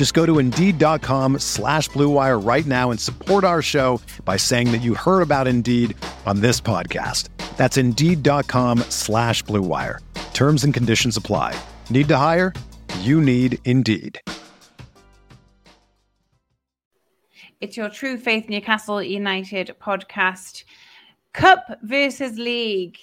Just go to Indeed.com slash BlueWire right now and support our show by saying that you heard about Indeed on this podcast. That's Indeed.com slash BlueWire. Terms and conditions apply. Need to hire? You need Indeed. It's your True Faith Newcastle United podcast. Cup versus League.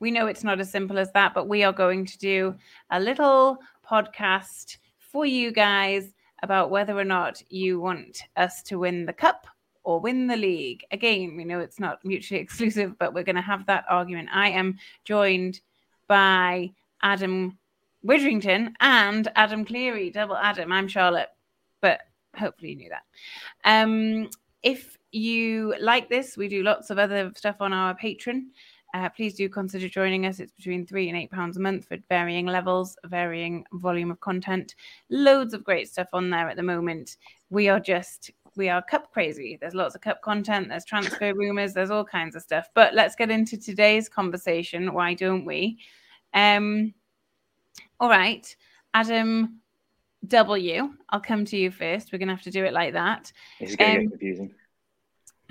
We know it's not as simple as that, but we are going to do a little podcast for you guys about whether or not you want us to win the cup or win the league. Again, we know it's not mutually exclusive, but we're going to have that argument. I am joined by Adam Widrington and Adam Cleary, double Adam. I'm Charlotte, but hopefully you knew that. Um, if you like this, we do lots of other stuff on our Patreon. Uh, please do consider joining us. It's between three and eight pounds a month for varying levels, varying volume of content. Loads of great stuff on there at the moment. We are just we are cup crazy. There's lots of cup content. There's transfer rumors. There's all kinds of stuff. But let's get into today's conversation. Why don't we? Um, all right, Adam W. I'll come to you first. We're gonna have to do it like that. It's to um, get confusing.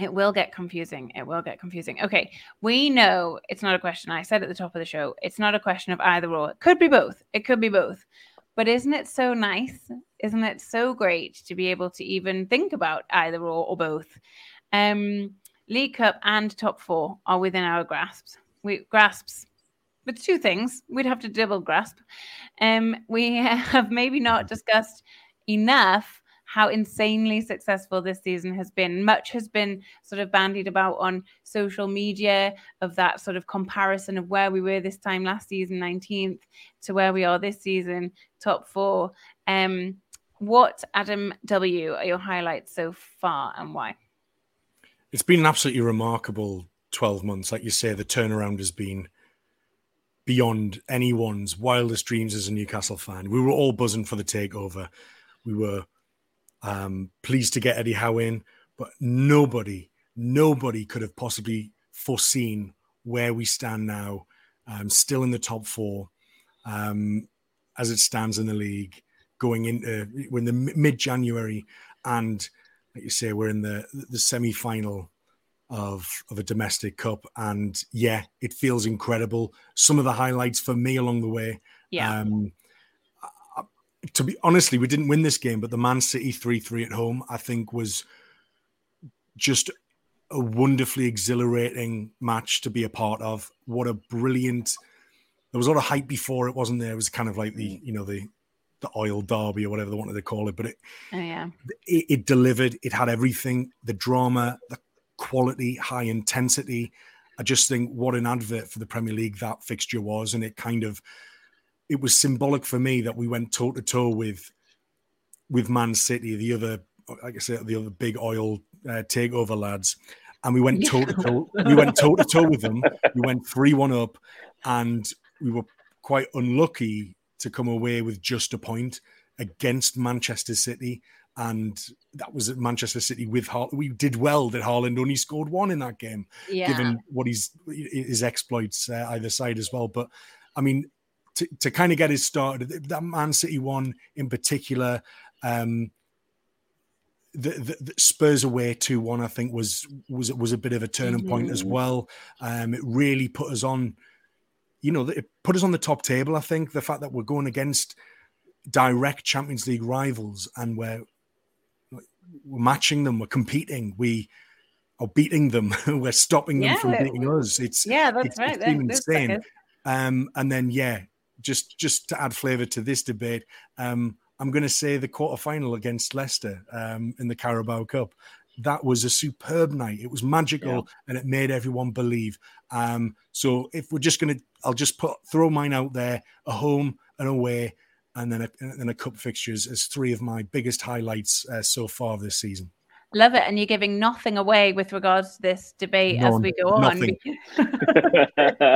It will get confusing. It will get confusing. Okay. We know it's not a question. I said at the top of the show, it's not a question of either or. It could be both. It could be both. But isn't it so nice? Isn't it so great to be able to even think about either or or both? Um, League Cup and top four are within our grasps. We grasps with two things. We'd have to double grasp. Um, we have maybe not discussed enough how insanely successful this season has been. Much has been sort of bandied about on social media of that sort of comparison of where we were this time last season, 19th, to where we are this season, top four. Um, what, Adam W., are your highlights so far and why? It's been an absolutely remarkable 12 months. Like you say, the turnaround has been beyond anyone's wildest dreams as a Newcastle fan. We were all buzzing for the takeover. We were um, pleased to get Eddie Howe in, but nobody, nobody could have possibly foreseen where we stand now. Um, still in the top four, um, as it stands in the league, going into we're the mid January, and like you say, we're in the the semi final of of a domestic cup, and yeah, it feels incredible. Some of the highlights for me along the way, yeah. Um, to be honestly, we didn't win this game, but the Man City 3 3 at home, I think, was just a wonderfully exhilarating match to be a part of. What a brilliant. There was a lot of hype before it wasn't there. It was kind of like the, mm. you know, the the oil derby or whatever they wanted to call it, but it, oh, yeah. it, it delivered. It had everything: the drama, the quality, high intensity. I just think what an advert for the Premier League that fixture was, and it kind of it was symbolic for me that we went toe to toe with with Man City, the other, like I said, the other big oil uh, takeover lads, and we went toe to toe. We went toe to toe with them. We went three one up, and we were quite unlucky to come away with just a point against Manchester City. And that was at Manchester City with Har- we did well that Haaland only scored one in that game, yeah. given what he's his exploits uh, either side as well. But I mean, to, to kind of get his started. That Man City one in particular, um, the, the, the Spurs away two one, I think was was was a bit of a turning mm-hmm. point as mm-hmm. well. Um, it really put us on, you know, it put us on the top table. I think the fact that we're going against direct Champions League rivals and we're we're matching them, we're competing. We are beating them. we're stopping them yeah, from beating us. It's yeah, that's it's, right. It's insane. Um, and then yeah, just just to add flavour to this debate, um, I'm going to say the quarter final against Leicester um, in the Carabao Cup. That was a superb night. It was magical, yeah. and it made everyone believe. Um, so if we're just going to, I'll just put throw mine out there: a home and away, and then a, and then a cup fixtures as three of my biggest highlights uh, so far this season. Love it. And you're giving nothing away with regards to this debate None, as we go on.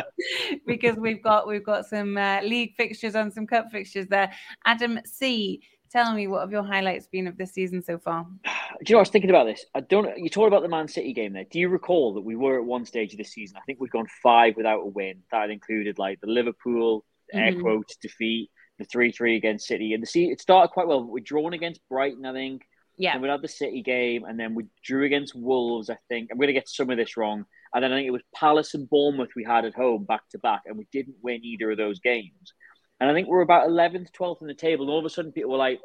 Because, we've got we've got some uh, league fixtures and some cup fixtures there. Adam C, tell me what have your highlights been of this season so far? Do you know I was thinking about this? I don't you talked about the Man City game there. Do you recall that we were at one stage of this season? I think we've gone five without a win. That included like the Liverpool mm-hmm. air quotes defeat, the three three against City. And the see it started quite well. We're drawn against Brighton, I think. Yeah. And we had the City game, and then we drew against Wolves, I think. I'm going to get some of this wrong. And then I think it was Palace and Bournemouth we had at home back to back, and we didn't win either of those games. And I think we're about 11th, 12th in the table. And all of a sudden, people were like,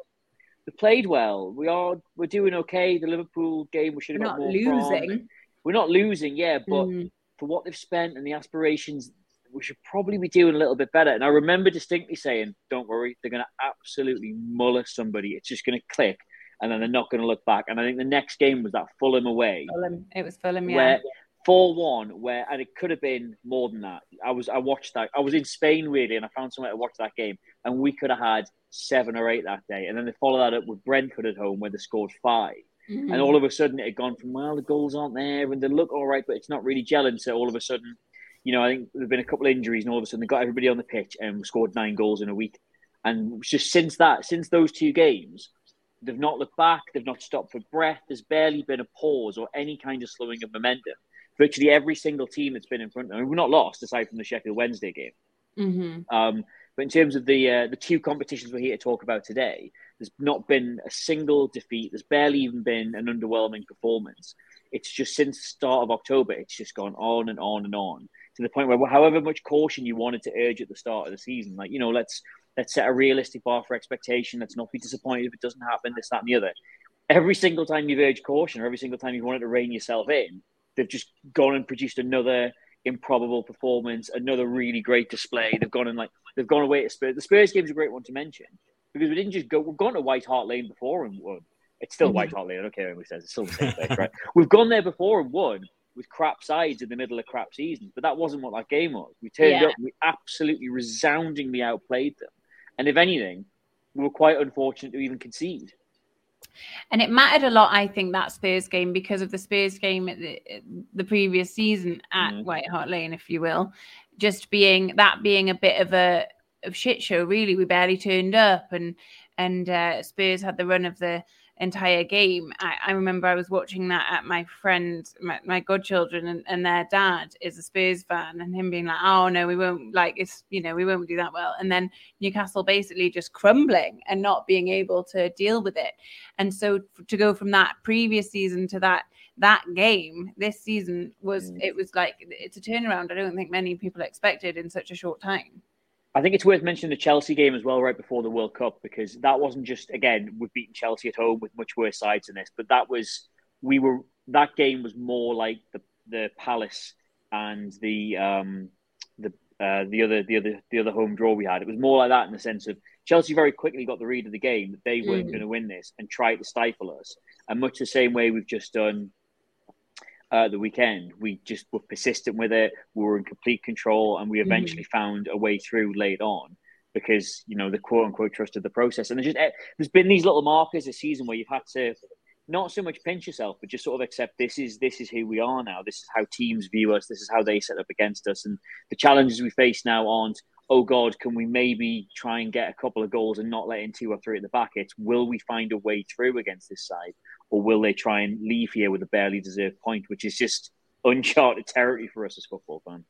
we played well. We are, we're doing okay. The Liverpool game, we should have got more losing. From. We're not losing, yeah, but mm. for what they've spent and the aspirations, we should probably be doing a little bit better. And I remember distinctly saying, don't worry, they're going to absolutely muller somebody. It's just going to click and then they're not going to look back. And I think the next game was that Fulham away. Fulham, it was Fulham, yeah. Where four one, where and it could have been more than that. I was I watched that. I was in Spain really, and I found somewhere to watch that game, and we could have had seven or eight that day. And then they follow that up with Brentford at home, where they scored 5 mm-hmm. and all of a sudden it had gone from well the goals aren't there, and they look all right, but it's not really gelling. So all of a sudden. You know, I think there've been a couple of injuries, and all of a sudden they got everybody on the pitch and scored nine goals in a week. And just since that, since those two games, They've not looked back. They've not stopped for breath. There's barely been a pause or any kind of slowing of momentum. Virtually every single team that's been in front of them, we're not lost aside from the Sheffield Wednesday game. Mm-hmm. Um, but in terms of the uh, the two competitions we're here to talk about today, there's not been a single defeat. There's barely even been an underwhelming performance. It's just since the start of October, it's just gone on and on and on to the point where, however much caution you wanted to urge at the start of the season, like you know, let's let's set a realistic bar for expectation. Let's not be disappointed if it doesn't happen, this, that, and the other. Every single time you've urged caution or every single time you've wanted to rein yourself in, they've just gone and produced another improbable performance, another really great display. They've gone and like they've gone away to Spurs. The Spurs game is a great one to mention because we didn't just go. We've gone to White Hart Lane before and won. It's still mm-hmm. White Hart Lane. I don't care who says it's still the same place, right? We've gone there before and won with crap sides in the middle of crap seasons, but that wasn't what that game was. We turned yeah. up, we absolutely resoundingly outplayed them. And if anything, we were quite unfortunate to even concede. And it mattered a lot, I think, that Spurs game because of the Spurs game the, the previous season at mm. White Hart Lane, if you will, just being that being a bit of a of shit show. Really, we barely turned up, and and uh, Spurs had the run of the entire game. I, I, remember I was watching that at my friend, my, my godchildren, and, and, their dad is a Spurs fan, and him being like, "Oh no, we won't like it's you know we won't do that well," and then Newcastle basically just crumbling and not being able to deal with it, and so to go from that previous season to that that game this season was mm. it was like it's a turnaround. I don't think many people expected in such a short time. I think it's worth mentioning the Chelsea game as well, right before the World Cup, because that wasn't just again we've beaten Chelsea at home with much worse sides than this, but that was we were that game was more like the the Palace and the um the uh, the other the other the other home draw we had. It was more like that in the sense of Chelsea very quickly got the read of the game that they weren't mm. going to win this and tried to stifle us, and much the same way we've just done uh, the weekend. We just were persistent with it. We were in complete control, and we mm-hmm. eventually mm-hmm. found a way through late on because you know the quote unquote trusted the process. And there's just eh, there's been these little markers this season where you've had to not so much pinch yourself, but just sort of accept this is this is who we are now. This is how teams view us. This is how they set up against us, and the challenges we face now aren't. Oh God, can we maybe try and get a couple of goals and not let in two or three at the back? It's will we find a way through against this side, or will they try and leave here with a barely deserved point, which is just uncharted territory for us as football fans?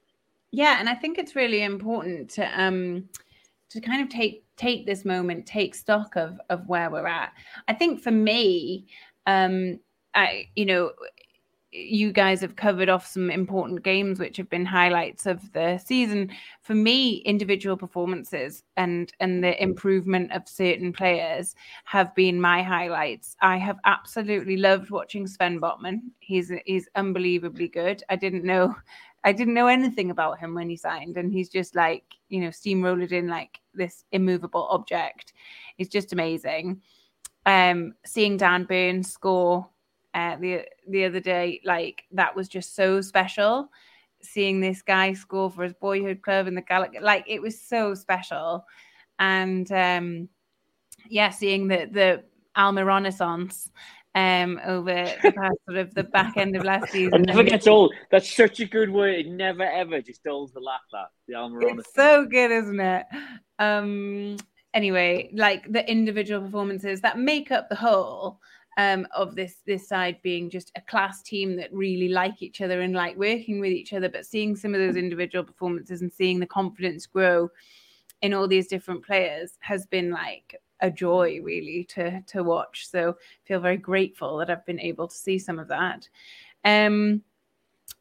Yeah, and I think it's really important to um to kind of take take this moment, take stock of of where we're at. I think for me, um, I you know, you guys have covered off some important games which have been highlights of the season. For me, individual performances and and the improvement of certain players have been my highlights. I have absolutely loved watching Sven Botman. He's he's unbelievably good. I didn't know I didn't know anything about him when he signed, and he's just like you know steamrolled in like this immovable object. He's just amazing. Um, seeing Dan Burn score uh, the the other day. Like that was just so special. Seeing this guy score for his boyhood club in the Galaxy, like it was so special. And um, yeah, seeing the the Alma Renaissance um over the past sort of the back end of last season. It never gets old. That's such a good word. It never ever just dulls the laugh at the Alma Renaissance. It's so good, isn't it? Um anyway, like the individual performances that make up the whole um, of this this side being just a class team that really like each other and like working with each other, but seeing some of those individual performances and seeing the confidence grow in all these different players has been like a joy really to to watch. So feel very grateful that I've been able to see some of that. Um,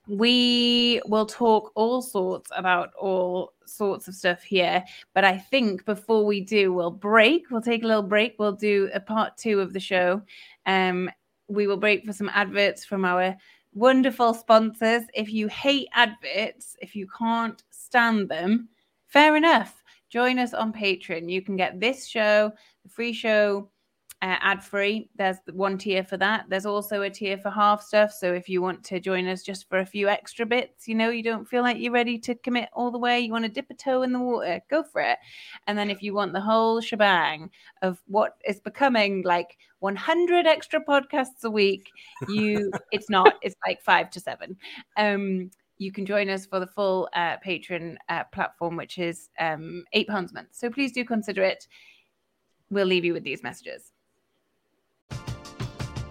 we will talk all sorts about all sorts of stuff here. But I think before we do, we'll break. We'll take a little break. We'll do a part two of the show. Um, we will break for some adverts from our wonderful sponsors. If you hate adverts, if you can't stand them, fair enough. Join us on Patreon. You can get this show, the free show, uh, ad free. There's one tier for that. There's also a tier for half stuff. So if you want to join us just for a few extra bits, you know, you don't feel like you're ready to commit all the way, you want to dip a toe in the water, go for it. And then if you want the whole shebang of what is becoming like 100 extra podcasts a week, you it's not. It's like five to seven. Um, you can join us for the full uh, Patreon uh, platform, which is um, eight pounds a month. So please do consider it. We'll leave you with these messages.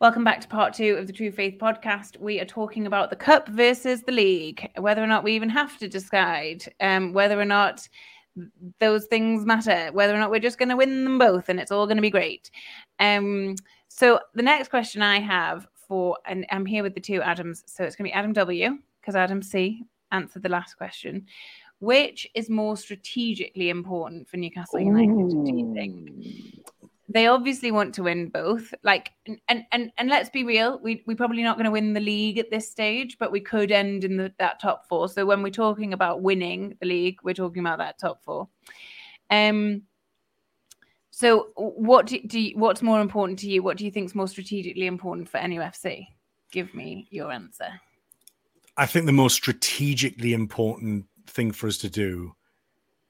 Welcome back to part two of the True Faith podcast. We are talking about the cup versus the league, whether or not we even have to decide, um, whether or not those things matter, whether or not we're just going to win them both and it's all going to be great. Um, so the next question I have for, and I'm here with the two Adams, so it's going to be Adam W because Adam C answered the last question. Which is more strategically important for Newcastle United? Ooh. Do you think? They obviously want to win both. Like and and and let's be real we we're probably not going to win the league at this stage but we could end in the, that top four. So when we're talking about winning the league we're talking about that top four. Um so what do, do you, what's more important to you? What do you think is more strategically important for NUFC give me your answer. I think the most strategically important thing for us to do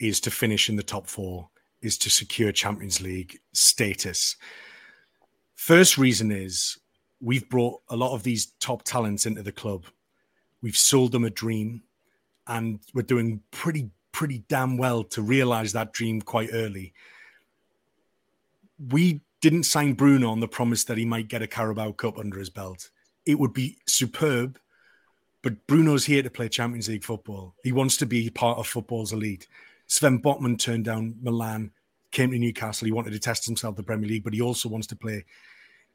is to finish in the top four is to secure Champions League status. First reason is we've brought a lot of these top talents into the club We've sold them a dream, and we're doing pretty pretty damn well to realize that dream quite early. We didn't sign Bruno on the promise that he might get a Carabao Cup under his belt. It would be superb, but Bruno's here to play Champions League football. He wants to be part of football's elite. Sven Botman turned down Milan, came to Newcastle. He wanted to test himself the Premier League, but he also wants to play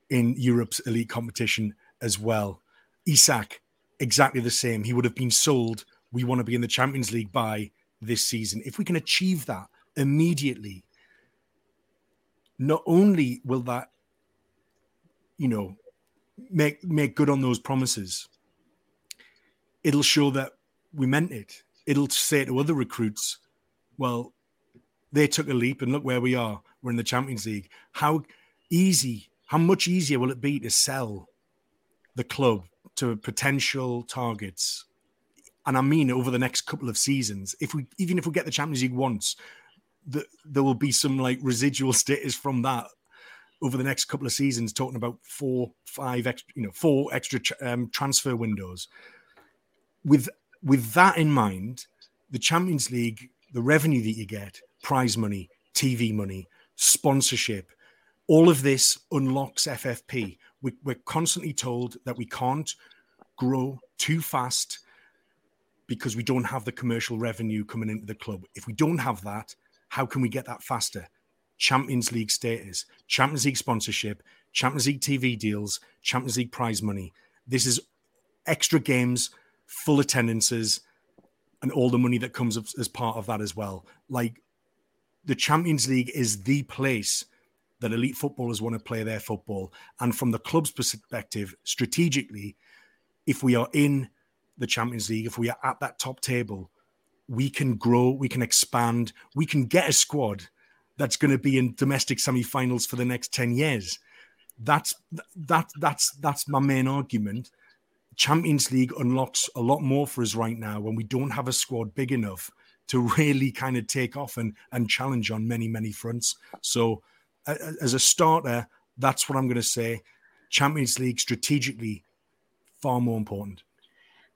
in Europe's elite competition as well. Isak, exactly the same. He would have been sold. We want to be in the Champions League by this season. If we can achieve that immediately, not only will that, you know, make make good on those promises, it'll show that we meant it. It'll say to other recruits, well, they took a leap and look where we are. We're in the Champions League. How easy, how much easier will it be to sell the club to potential targets? And I mean over the next couple of seasons. If we even if we get the Champions League once, the, there will be some like residual status from that over the next couple of seasons, talking about four, five extra, you know, four extra um, transfer windows. With with that in mind, the Champions League, the revenue that you get, prize money, TV money, sponsorship, all of this unlocks FFP. We, we're constantly told that we can't grow too fast because we don't have the commercial revenue coming into the club. If we don't have that, how can we get that faster? Champions League status, Champions League sponsorship, Champions League TV deals, Champions League prize money. This is extra games, full attendances, and all the money that comes as part of that as well. Like the Champions League is the place that elite footballers want to play their football. And from the club's perspective, strategically, if we are in the Champions League, if we are at that top table, we can grow, we can expand, we can get a squad that's going to be in domestic semi-finals for the next 10 years. That's that that's that's my main argument. Champions League unlocks a lot more for us right now when we don't have a squad big enough to really kind of take off and and challenge on many many fronts. So uh, as a starter, that's what I'm going to say. Champions League strategically far more important.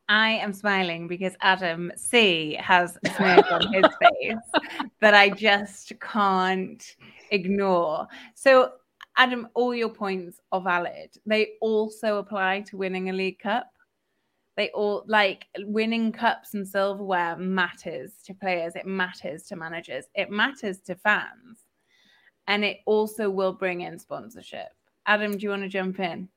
I am smiling because Adam C has a smirk on his face that I just can't ignore. So, Adam, all your points are valid. They also apply to winning a League Cup. They all like winning cups and silverware matters to players, it matters to managers, it matters to fans, and it also will bring in sponsorship. Adam, do you want to jump in?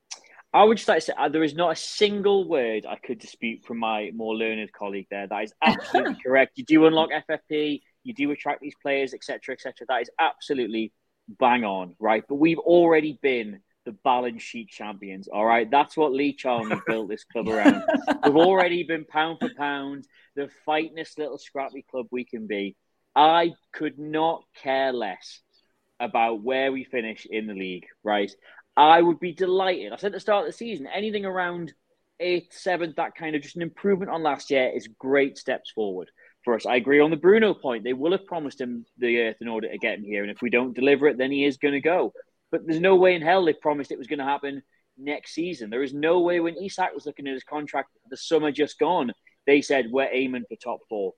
I would just like to say uh, there is not a single word I could dispute from my more learned colleague there. That is absolutely correct. You do unlock FFP, you do attract these players, etc., etc. That is absolutely bang on, right? But we've already been the balance sheet champions. All right, that's what Lee Charnley built this club around. We've already been pound for pound the fightingest little scrappy club we can be. I could not care less about where we finish in the league, right? I would be delighted. I said at the start of the season, anything around eighth, seventh, that kind of just an improvement on last year is great steps forward for us. I agree on the Bruno point. They will have promised him the earth in order to get him here. And if we don't deliver it, then he is going to go. But there's no way in hell they promised it was going to happen next season. There is no way when Isak was looking at his contract the summer just gone, they said we're aiming for top four.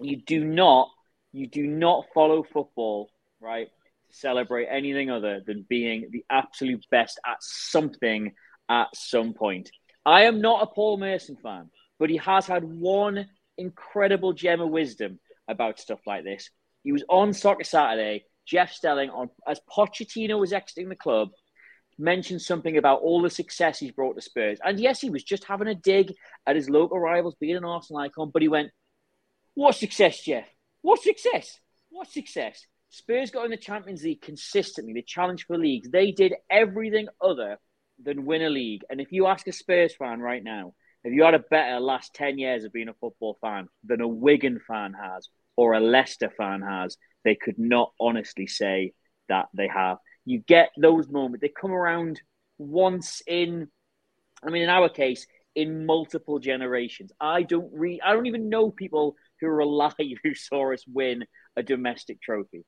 You do not, you do not follow football, right? To celebrate anything other than being the absolute best at something at some point. I am not a Paul Merson fan, but he has had one incredible gem of wisdom about stuff like this. He was on Soccer Saturday. Jeff Stelling, on as Pochettino was exiting the club, mentioned something about all the success he's brought to Spurs. And yes, he was just having a dig at his local rivals, being an Arsenal icon. But he went, "What success, Jeff? What success? What success?" Spurs got in the Champions League consistently, the challenge for leagues. They did everything other than win a league. And if you ask a Spurs fan right now, if you had a better last 10 years of being a football fan than a Wigan fan has or a Leicester fan has, they could not honestly say that they have. You get those moments, they come around once in, I mean, in our case, in multiple generations. I don't re- I don't even know people who are alive who saw us win a domestic trophy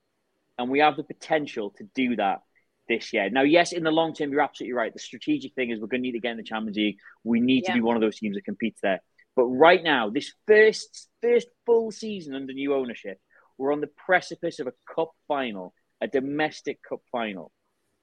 and we have the potential to do that this year. Now, yes, in the long term, you're absolutely right. The strategic thing is we're going to need to get in the Champions League. We need yeah. to be one of those teams that competes there. But right now, this first first full season under new ownership, we're on the precipice of a cup final, a domestic cup final.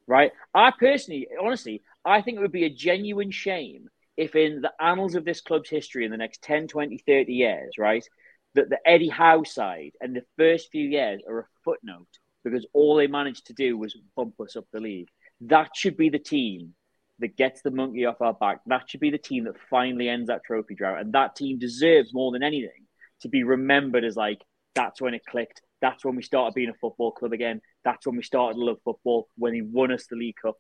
Right? I personally, honestly, I think it would be a genuine shame if in the annals of this club's history in the next 10, 20, 30 years, right, that the Eddie Howe side and the first few years are a footnote because all they managed to do was bump us up the league. That should be the team that gets the monkey off our back. That should be the team that finally ends that trophy drought. And that team deserves more than anything to be remembered as like, that's when it clicked. That's when we started being a football club again. That's when we started to love football, when he won us the League Cup.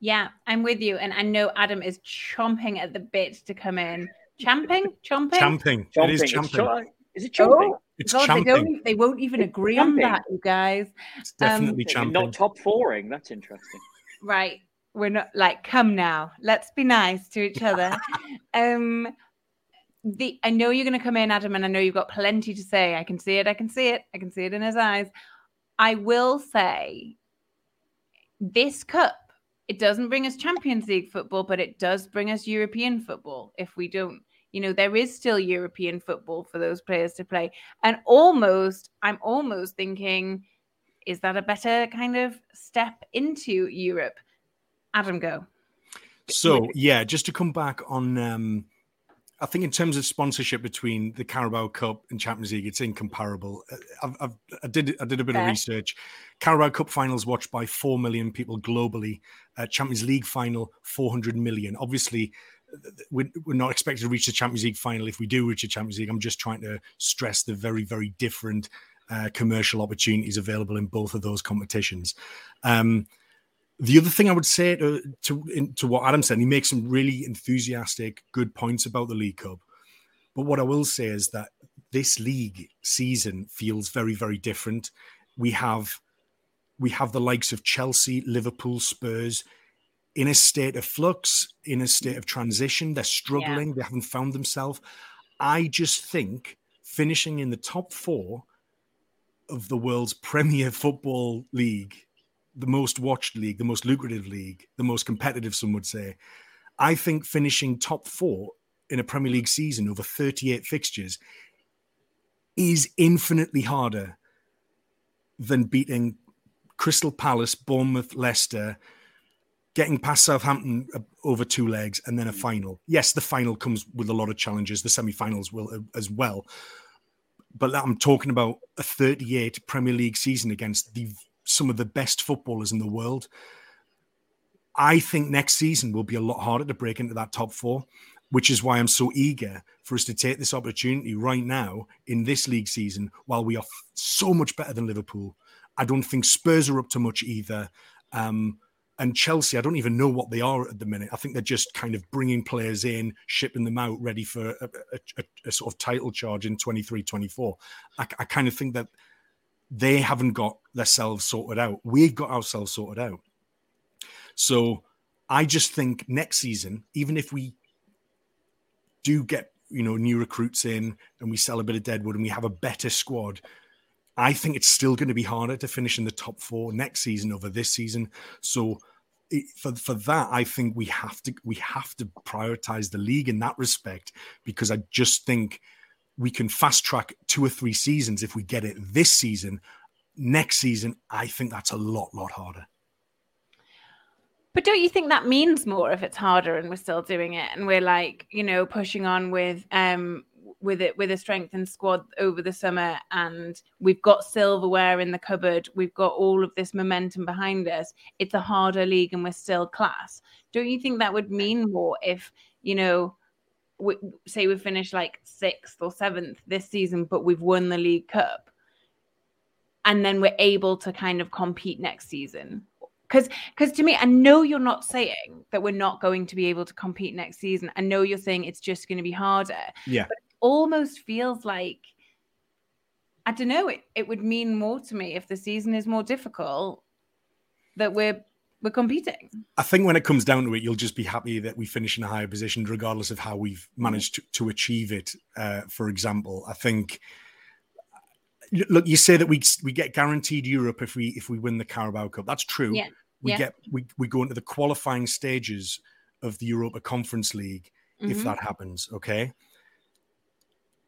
Yeah, I'm with you. And I know Adam is chomping at the bit to come in. Champing? Chomping? Champing. It is champing. Ch- is it chomping? Oh, It's God, they, don't, they won't even agree on that, you guys. It's definitely Not champing. top fouring. That's interesting. Right. We're not like, come now. Let's be nice to each other. um the I know you're gonna come in, Adam, and I know you've got plenty to say. I can see it, I can see it, I can see it in his eyes. I will say this cup, it doesn't bring us Champions League football, but it does bring us European football if we don't. You know, there is still European football for those players to play. And almost, I'm almost thinking, is that a better kind of step into Europe? Adam, go. So yeah, just to come back on, um, I think in terms of sponsorship between the Carabao Cup and Champions League, it's incomparable. Uh, I've, I've, I did I did a bit of research. Carabao Cup finals watched by four million people globally. Uh, Champions League final, four hundred million. Obviously, we're, not expected to reach the Champions League final. If we do reach the Champions League, I'm just trying to stress the very very different uh, commercial opportunities available in both of those competitions. Um, the other thing I would say to to, in, to what Adam said, he makes some really enthusiastic, good points about the League Cup. But what I will say is that this league season feels very, very different. We have we have the likes of Chelsea, Liverpool, Spurs in a state of flux, in a state of transition. They're struggling. They haven't found themselves. I just think finishing in the top four of the world's premier football league the most watched league, the most lucrative league, the most competitive, some would say. I think finishing top four in a Premier League season over 38 fixtures is infinitely harder than beating Crystal Palace, Bournemouth, Leicester, getting past Southampton uh, over two legs, and then a final. Yes, the final comes with a lot of challenges. The semi finals will uh, as well. But I'm talking about a 38 Premier League season against the some of the best footballers in the world. I think next season will be a lot harder to break into that top four, which is why I'm so eager for us to take this opportunity right now in this league season while we are so much better than Liverpool. I don't think Spurs are up to much either. Um, and Chelsea, I don't even know what they are at the minute. I think they're just kind of bringing players in, shipping them out, ready for a, a, a, sort of title charge in 23 24. I, I kind of think that they haven't got themselves sorted out. We've got ourselves sorted out. So I just think next season, even if we do get you know new recruits in and we sell a bit of deadwood and we have a better squad, I think it's still going to be harder to finish in the top four next season over this season. So it, for for that, I think we have to we have to prioritize the league in that respect because I just think we can fast track two or three seasons if we get it this season. Next season, I think that's a lot lot harder. But don't you think that means more if it's harder and we're still doing it and we're like, you know, pushing on with um with it with a strengthened squad over the summer and we've got silverware in the cupboard, we've got all of this momentum behind us. It's a harder league and we're still class. Don't you think that would mean more if, you know, we, say we finish like sixth or seventh this season, but we've won the League Cup, and then we're able to kind of compete next season? Because, because to me, I know you're not saying that we're not going to be able to compete next season. I know you're saying it's just going to be harder. Yeah. But almost feels like I don't know. It it would mean more to me if the season is more difficult that we're we're competing. I think when it comes down to it, you'll just be happy that we finish in a higher position, regardless of how we've managed to, to achieve it. Uh, for example, I think. Look, you say that we we get guaranteed Europe if we if we win the Carabao Cup. That's true. Yeah. We Yeah. get we, we go into the qualifying stages of the Europa Conference League if Mhm. that happens. Okay.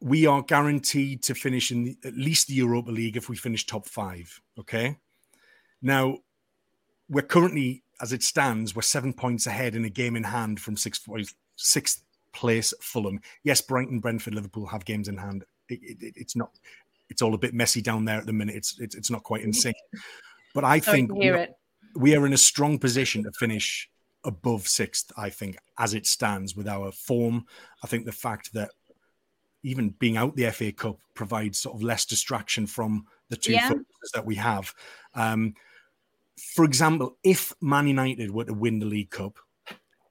We are guaranteed to finish in the, at least the Europa League if we finish top five. Okay. Now, we're currently, as it stands, we're seven points ahead in a game in hand from sixth, sixth place Fulham. Yes, Brighton, Brentford, Liverpool have games in hand. It, it, it's not. It's all a bit messy down there at the minute. It's it's, it's not quite in sync. But I think we are, we are in a strong position to finish above sixth. I think as it stands with our form. I think the fact that even being out the FA Cup provides sort of less distraction from the two yeah. focuses that we have. Um, for example, if Man United were to win the League Cup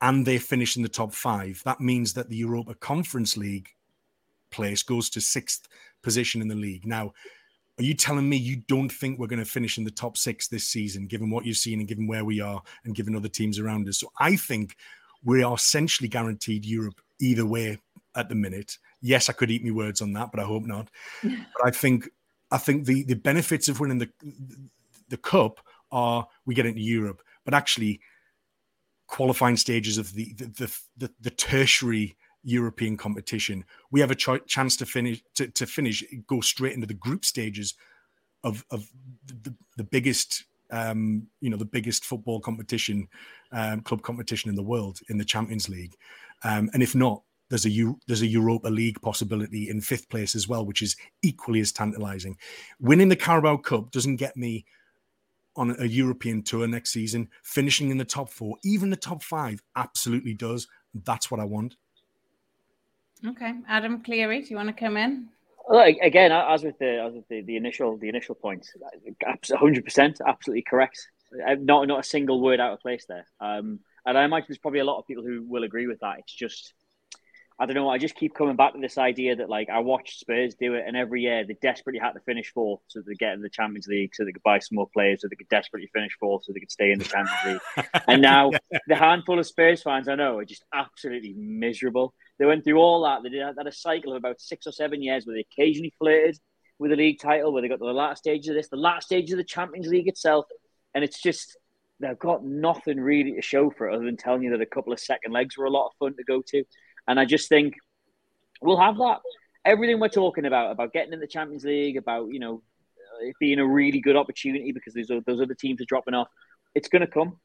and they finish in the top five, that means that the Europa Conference League place goes to sixth position in the league. Now, are you telling me you don't think we're going to finish in the top six this season, given what you've seen and given where we are and given other teams around us? So I think we are essentially guaranteed Europe either way at the minute. Yes, I could eat me words on that, but I hope not. but I think I think the the benefits of winning the the cup are we get into Europe, but actually qualifying stages of the the the, the, the tertiary European competition, we have a ch- chance to finish to, to finish go straight into the group stages of of the, the biggest um, you know the biggest football competition, um, club competition in the world in the Champions League, um, and if not, there's a U- there's a Europa League possibility in fifth place as well, which is equally as tantalising. Winning the Carabao Cup doesn't get me on a European tour next season. Finishing in the top four, even the top five, absolutely does. That's what I want. Okay, Adam Cleary, do you want to come in? Well, again, as with the as with the, the initial the initial points, hundred percent, absolutely correct. Uh, not not a single word out of place there. Um, and I imagine there's probably a lot of people who will agree with that. It's just I don't know. I just keep coming back to this idea that like I watched Spurs do it, and every year they desperately had to finish fourth so they get in the Champions League, so they could buy some more players, so they could desperately finish fourth so they could stay in the Champions League. and now the handful of Spurs fans I know are just absolutely miserable. They went through all that. They did had a cycle of about six or seven years where they occasionally flirted with the league title, where they got to the last stage of this, the last stage of the Champions League itself, and it's just they've got nothing really to show for it other than telling you that a couple of second legs were a lot of fun to go to. And I just think we'll have that. Everything we're talking about, about getting in the Champions League, about, you know, it being a really good opportunity because those, those other teams are dropping off, it's going to come.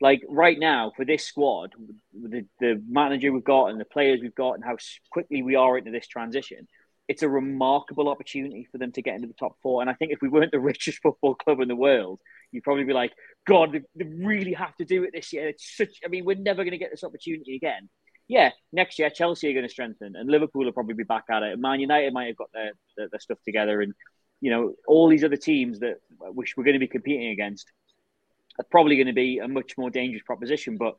Like right now, for this squad, the, the manager we've got and the players we've got and how quickly we are into this transition, it's a remarkable opportunity for them to get into the top four. And I think if we weren't the richest football club in the world, you'd probably be like, God, they, really have to do it this year. It's such, I mean, we're never going to get this opportunity again yeah, next year Chelsea are going to strengthen, and Liverpool will probably be back at it. Man United might have got their, their, their stuff together, and you know all these other teams that which we're going to be competing against are probably going to be a much more dangerous proposition. But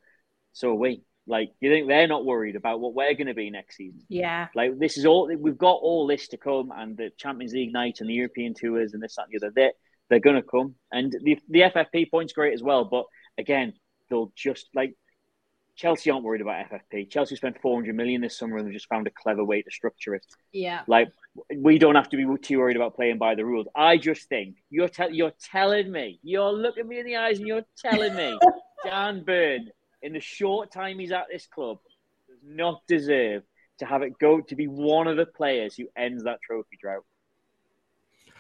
so are we. Like, you think they're not worried about what we're going to be next season? Yeah. Like, this is all we've got all this to come, and the Champions League night and the European tours and this that and the other. They're, they're going to come, and the the FFP point's great as well. But again, they'll just like Chelsea aren't worried about FFP. Chelsea spent 400 million this summer and they just found a clever way to structure it. Yeah. Like we don't have to be too worried about playing by the rules. I just think you're te- you're telling me, you're looking me in the eyes and you're telling me Dan Burn in the short time he's at this club does not deserve to have it go to be one of the players who ends that trophy drought.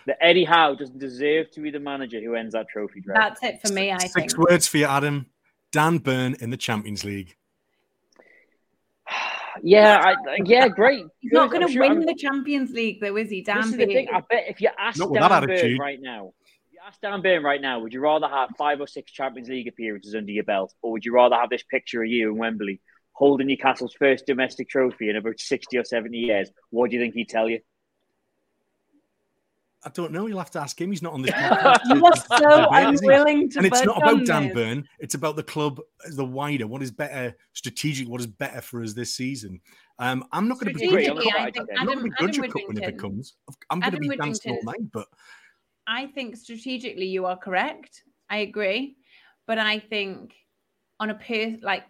That Eddie Howe doesn't deserve to be the manager who ends that trophy drought. That's it for me, I Six think. Six words for you, Adam. Dan Burn in the Champions League. Yeah, I, yeah, great. He's not going to sure win I'm... the Champions League, though, is he? Dan Burn. I bet if you ask not Dan Burn right now, if you ask Dan Burn right now, would you rather have five or six Champions League appearances under your belt, or would you rather have this picture of you in Wembley holding Newcastle's first domestic trophy in about sixty or seventy years? What do you think he'd tell you? I don't know. You'll have to ask him. He's not on this podcast. you are so unwilling to. And it's not about Dan this. Burn. It's about the club, the wider. What is better strategic? What is better for us this season? Um, I'm not going to be great. I'm not going to begrudge a cup when it comes. I'm going to be dancing all night. But I think strategically you are correct. I agree, but I think on a per like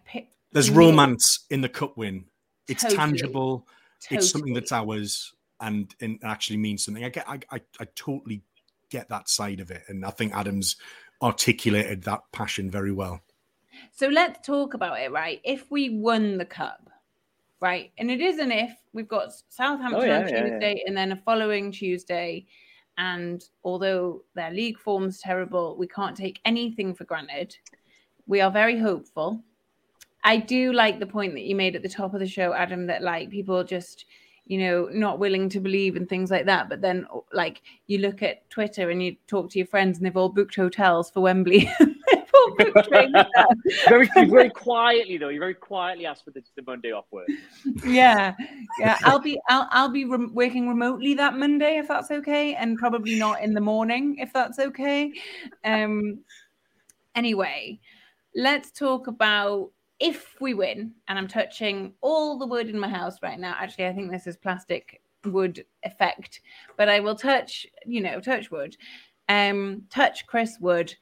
there's romance in the cup win. It's totally. tangible. Totally. It's something that's ours and and actually means something. I get, I, I, I totally get that side of it, and I think Adams articulated that passion very well. So let's talk about it, right? If we won the cup, right? And it is an if. We've got Southampton Oh, yeah, on yeah, yeah. Tuesday and then a following Tuesday. And although their league form's terrible, we can't take anything for granted. We are very hopeful. I do like the point that you made at the top of the show, Adam, that like people just, you know, not willing to believe and things like that. But then, like, you look at Twitter and you talk to your friends and they've all booked hotels for Wembley. they've all booked trains there. very, very quietly though. You very quietly asked for the, the Monday off work. yeah yeah i'll be i'll, I'll be rem- working remotely that monday if that's okay and probably not in the morning if that's okay um anyway let's talk about if we win and i'm touching all the wood in my house right now actually i think this is plastic wood effect but i will touch you know touch wood um touch chris wood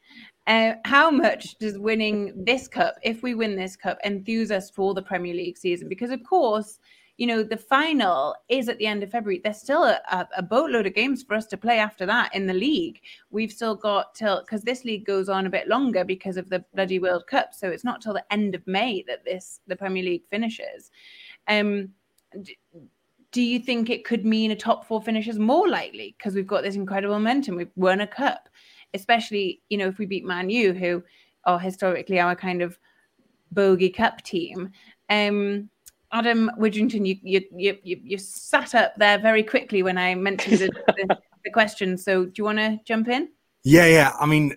uh, how much does winning this cup, if we win this cup, enthuse us for the Premier League season? Because of course, you know the final is at the end of February. There's still a, a, boatload of games for us to play after that in the league. We've still got till because this league goes on a bit longer because of the bloody World Cup. So it's not till the end of May that this the Premier League finishes. Um, do you think it could mean a top four finish is more likely because we've got this incredible momentum? We've won a cup especially you know if we beat Man U, who are historically our kind of bogey cup team. Um, Adam Widdrington, you you you you, you sat up there very quickly when I mentioned the, the, the question. So do you want to jump in? Yeah, yeah. I mean,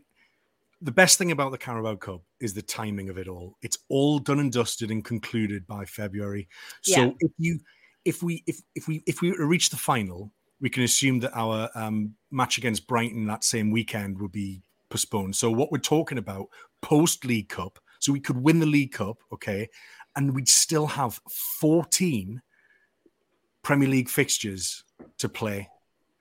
the best thing about the Carabao Cup is the timing of it all. It's all done and dusted and concluded by February. So Yeah. if you if we if if we if we reach the final, we can assume that our um, match against Brighton that same weekend would be postponed. So what we're talking about post League Cup, so we could win the League Cup, okay, and we'd still have 14 Premier League fixtures to play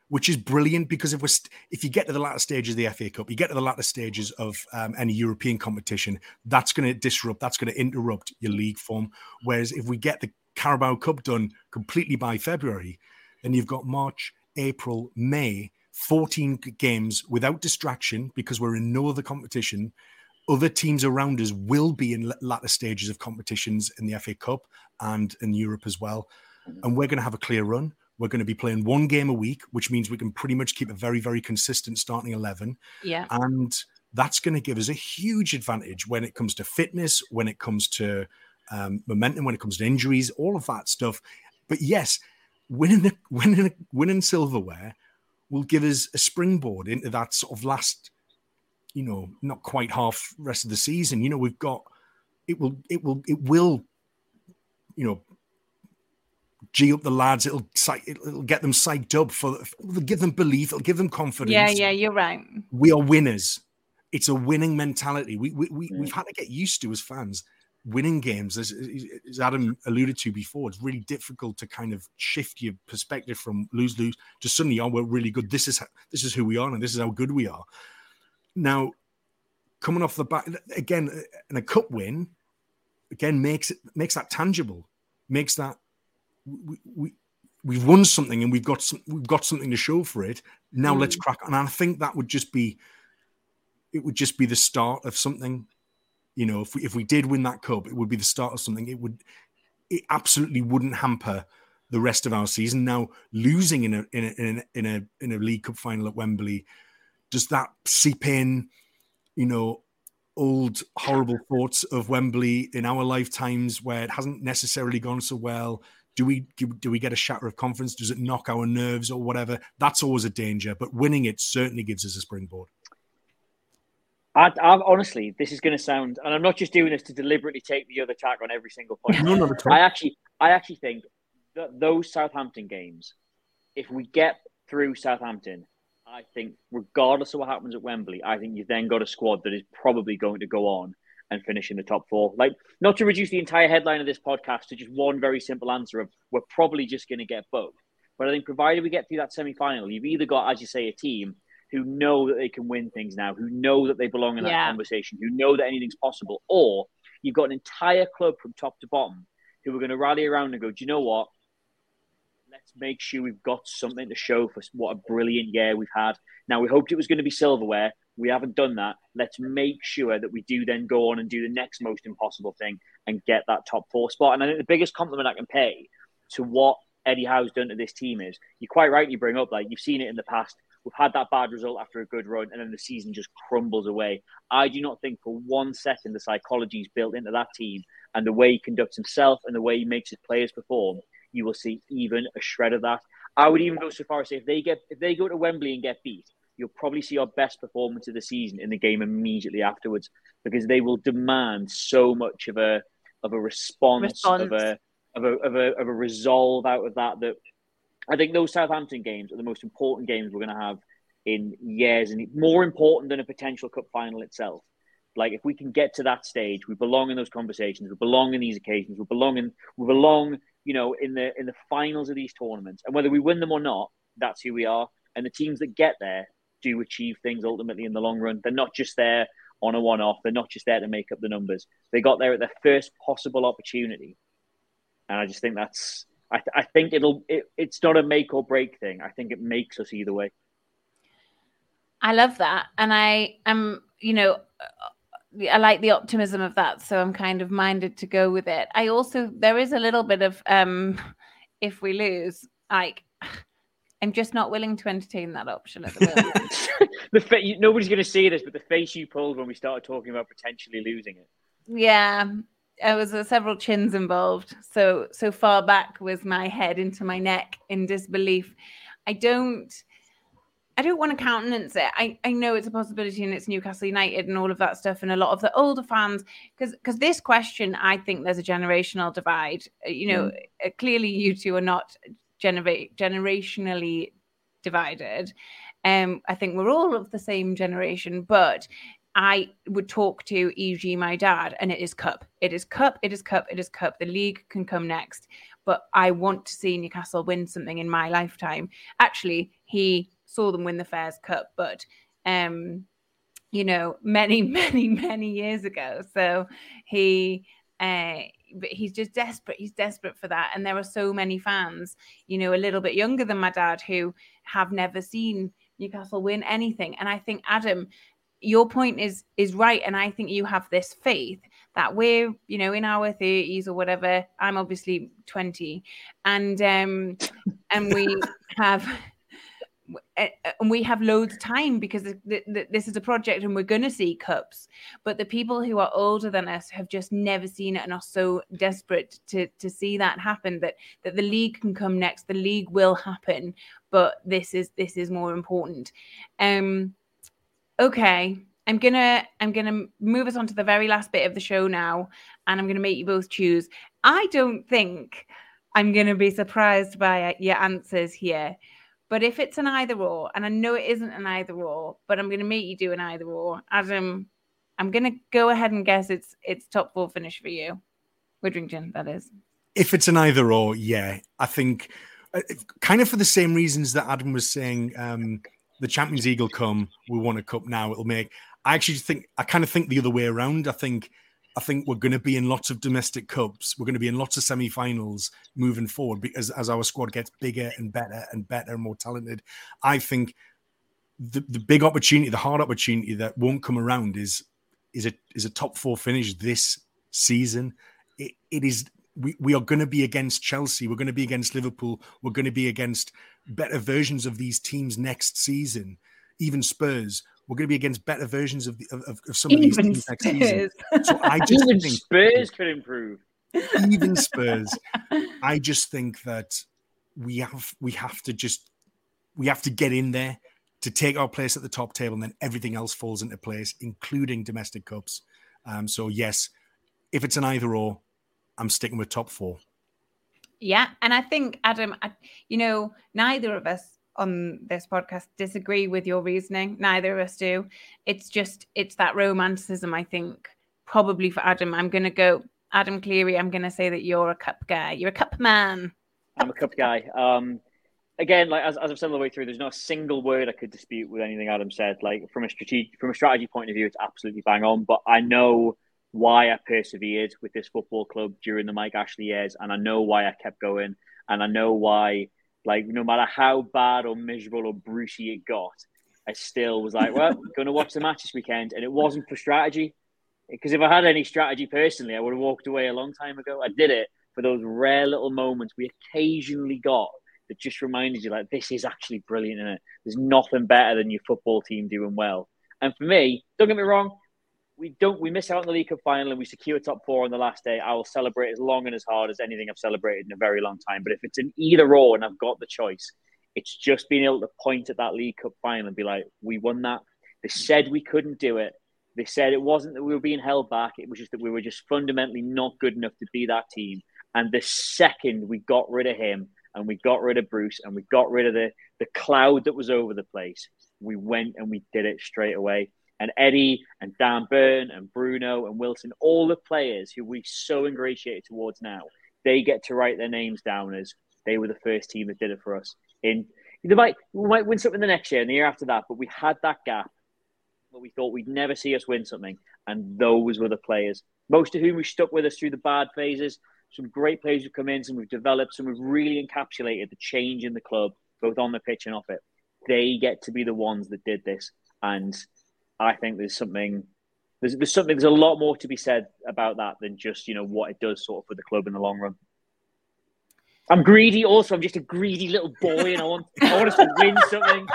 which is brilliant because if we're st- if you get to the latter stages of the FA Cup, you get to the latter stages of um, any European competition, that's going to disrupt, that's going to interrupt your league form. Whereas if we get the Carabao Cup done completely by February, then you've got March, April, May, 14 games without distraction because we're in no other competition. Other teams around us will be in l- latter stages of competitions in the FA Cup and in Europe as well. And we're going to have a clear run. We're going to be playing one game a week, which means we can pretty much keep a very, very consistent starting 11. Yeah. And that's going to give us a huge advantage when it comes to fitness, when it comes to um, momentum, when it comes to injuries, all of that stuff. But yes, winning, the, winning, winning silverware will give us a springboard into that sort of last, you know, not quite half rest of the season. You know, we've got it will, it will, it will, you know, G up the lads. It'll, psych- it'll get them psyched up for. It'll give them belief. It'll give them confidence Yeah, yeah, you're right. we are winners. It's a winning mentality. We we we we've had to get used to as fans winning games, as, as Adam alluded to before. It's really difficult to kind of shift your perspective from lose lose to suddenly, oh, we're really good. This is how, this is who we are, and this is how good we are. Now, coming off the back again, and a cup win again makes it makes that tangible, makes that we, we we've won something and we've got some, we've got something to show for it. Now mm. let's crack on. And I think that would just be it would just be the start of something. You know, if we if we did win that cup, it would be the start of something. It would it absolutely wouldn't hamper the rest of our season. Now losing in a in a in a in a, in a League Cup final at Wembley, does that seep in? You know, old horrible thoughts of Wembley in our lifetimes where it hasn't necessarily gone so well. Do we do we get a shatter of confidence? Does it knock our nerves or whatever? That's always a danger. But winning it certainly gives us a springboard. I, I honestly, this is going to sound, and I'm not just doing this to deliberately take the other tack on every single point. No, all. I actually, I actually think that those Southampton games, if we get through Southampton, I think regardless of what happens at Wembley, I think you've then got a squad that is probably going to go on and finish in the top four. Like, not to reduce the entire headline of this podcast to just one very simple answer of we're probably just going to get both. But I think provided we get through that semi-final, you've either got, as you say, a team who know that they can win things now, who know that they belong in that Yeah. conversation, who know that anything's possible, or you've got an entire club from top to bottom who are going to rally around and go, do you know what? Let's make sure we've got something to show for what a brilliant year we've had. Now, we hoped it was going to be silverware. We haven't done that. Let's make sure that we do then go on and do the next most impossible thing and get that top four spot. And I think the biggest compliment I can pay to what Eddie Howe's done to this team is you quite rightly bring up like you've seen it in the past. We've had that bad result after a good run, and then the season just crumbles away. I do not think for one second the psychology is built into that team and the way he conducts himself and the way he makes his players perform. You will see even a shred of that. I would even go so far as say if they get if they go to Wembley and get beat, you'll probably see our best performance of the season in the game immediately afterwards because they will demand so much of a of a response, response. of a of a, of a of a resolve out of that that I think those Southampton games are the most important games we're going to have in years and more important than a potential cup final itself. Like if we can get to that stage, we belong in those conversations, we belong in these occasions, we belong in we belong, you know, in the in the finals of these tournaments. And whether we win them or not, that's who we are. And the teams that get there do achieve things ultimately in the long run. They're not just there on a one off, they're not just there to make up the numbers. They got there at their first possible opportunity. And I just think that's I, th- I think it'll it, it's not a make or break thing. I think it makes us either way. I love that, and I am you know I like the optimism of that, so I'm kind of minded to go with it. I also there is a little bit of um if we lose, like I'm just not willing to entertain that option at the moment. the fa- nobody's going to see this, but the face you pulled when we started talking about potentially losing it. Yeah, there was uh, several chins involved. So so far back was my head into my neck in disbelief. I don't. I don't want to countenance it. I, I know it's a possibility and it's Newcastle United and all of that stuff and a lot of the older fans because because this question I think there's a generational divide. Uh, you know, mm. clearly you two are not generate generationally divided. Um, I think we're all of the same generation, but I would talk to e.g. my dad, and it is cup. It is cup. It is cup. It is cup. The league can come next, but I want to see Newcastle win something in my lifetime. Actually, he saw them win the Fairs Cup, but um, you know, many, many, many years ago. So he uh but he's just desperate. He's desperate for that. And there are so many fans, you know, a little bit younger than my dad who have never seen Newcastle win anything. And I think Adam, your point is is right. And I think you have this faith that we're, you know, in our 30s or whatever. I'm obviously 20. And um and we have and we have loads of time because this is a project and we're going to see cups. But the people who are older than us have just never seen it and are so desperate to to see that happen that that the league can come next the league will happen but this is this is more important. Um okay i'm gonna i'm gonna move us on to the very last bit of the show now and i'm gonna make you both choose. I don't think i'm gonna be surprised by your answers here but if it's an either or, and I know it isn't an either or, but I'm going to make you do an either or, Adam, I'm going to go ahead and guess it's it's top four finish for you, Widdrington, that is. If it's an either or, yeah, I think uh, kind of for the same reasons that Adam was saying. Um, the Champions will come. We want a cup now. It'll make. I actually think I kind of think the other way around. I think I think we're going to be in lots of domestic cups. We're going to be in lots of semi-finals moving forward because as our squad gets bigger and better and better and more talented, I think the, the big opportunity, the hard opportunity that won't come around is is a is a top four finish this season. it, it is we, we are going to be against Chelsea. We're going to be against Liverpool. We're going to be against better versions of these teams next season, even Spurs we're going to be against better versions of the, of, of some even of these teams next season. So I just even think Spurs could improve. Even Spurs. I just think that we have we have to just we have to get in there to take our place at the top table, and then everything else falls into place, including domestic cups. Um, so yes, if it's an either or, I'm sticking with top four. Yeah, and I think Adam, I, you know, neither of us on this podcast disagree with your reasoning. Neither of us do. It's just it's that romanticism. I think probably for Adam. I'm going to go Adam Cleary. I'm going to say that you're a cup guy. You're a cup man. I'm a cup guy. Um, again, like as, as I've said all the way through, there's not a single word I could dispute with anything Adam said. Like from a strategic from a strategy point of view, it's absolutely bang on. But I know why I persevered with this football club during the Mike Ashley years, and I know why I kept going, and I know why like no matter how bad or miserable or brucey it got, I still was like, well, going to watch the match this weekend, and it wasn't for strategy. because if I had any strategy personally, I would have walked away a long time ago. I did it for those rare little moments we occasionally got that just reminded you, like, this is actually brilliant, is? There's nothing better than your football team doing well. And for me, don't get me wrong, we don't we miss out on the League Cup final and we secure top four on the last day. I will celebrate as long and as hard as anything I've celebrated in a very long time. But if it's an either or and I've got the choice, it's just being able to point at that League Cup final and be like, we won that. They said we couldn't do it. They said it wasn't that we were being held back. It was just that we were just fundamentally not good enough to be that team. And the second we got rid of him and we got rid of Bruce and we got rid of the, the cloud that was over the place, we went and we did it straight away. And Eddie and Dan Burn and Bruno and Wilson, all the players who we so ingratiated towards now, they get to write their names down as they were the first team that did it for us. In they might we might win something the next year and the year after that, but we had that gap where we thought we'd never see us win something, and those were the players, most of whom we stuck with us through the bad phases. Some great players have come in, some we've developed, some we've really encapsulated the change in the club, both on the pitch and off it. They get to be the ones that did this, and I think there's something there's, there's something there's a lot more to be said about that than just you know what it does sort of for the club in the long run. I'm greedy. Also, I'm just a greedy little boy, and I want I want us to win something.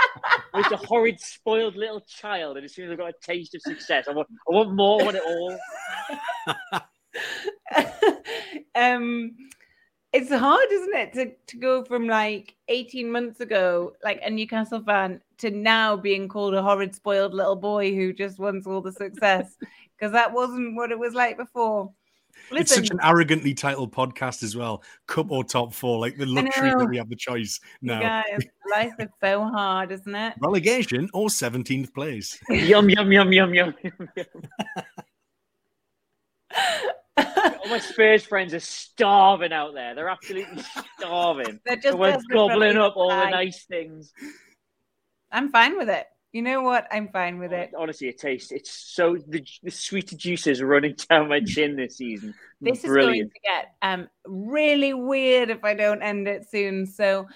I'm just a horrid, spoiled little child, and as soon as I've got a taste of success, I want I want more. I want it all. um, it's hard, isn't it, to to go from like 18 months ago, like a Newcastle fan, to now being called a horrid, spoiled little boy who just wants all the success, because that wasn't what it was like before. Listen, it's such an arrogantly titled podcast as well. Cup or top four, like the luxury that we have the choice now. Guys, life is so hard, isn't it? Relegation or 17th place. yum, yum, yum, yum, yum. All my Spurs friends are starving out there. They're absolutely starving. They're just gobbling up all the nice things. I'm fine with it. You know what? I'm fine with it. Honestly, it tastes. It's so the, the sweet juices running down my chin this season. This Brilliant. is going to get um really weird if I don't end it soon. So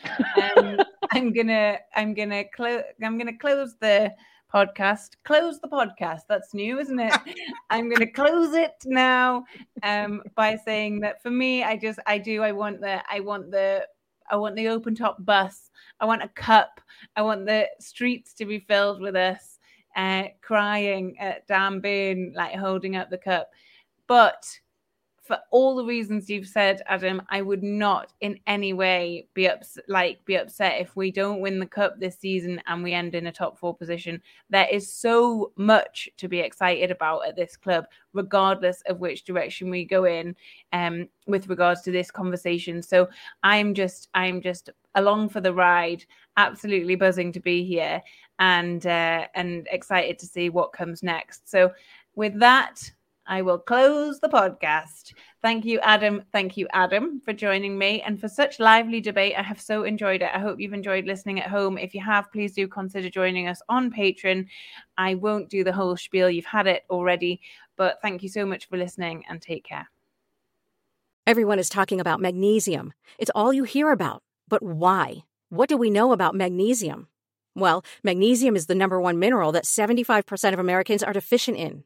um, I'm gonna I'm gonna close I'm gonna close the podcast. Close the podcast. That's new, isn't it? I'm gonna close it now um by saying that for me, I just I do I want the I want the I want the open top bus. I want a cup. I want the streets to be filled with us uh, crying at Dan Burn, like holding up the cup. But for all the reasons you've said, Adam, I would not in any way be ups- like be upset if we don't win the cup this season and we end in a top four position. There is so much to be excited about at this club, regardless of which direction we go in. Um, with regards to this conversation, so I'm just I'm just along for the ride, absolutely buzzing to be here, and uh, and excited to see what comes next. So with that. I will close the podcast. Thank you, Adam. Thank you, Adam, for joining me and for such lively debate. I have so enjoyed it. I hope you've enjoyed listening at home. If you have, please do consider joining us on Patreon. I won't do the whole spiel, you've had it already. But thank you so much for listening and take care. Everyone is talking about magnesium. It's all you hear about. But why? What do we know about magnesium? Well, magnesium is the number one mineral that 75% of Americans are deficient in.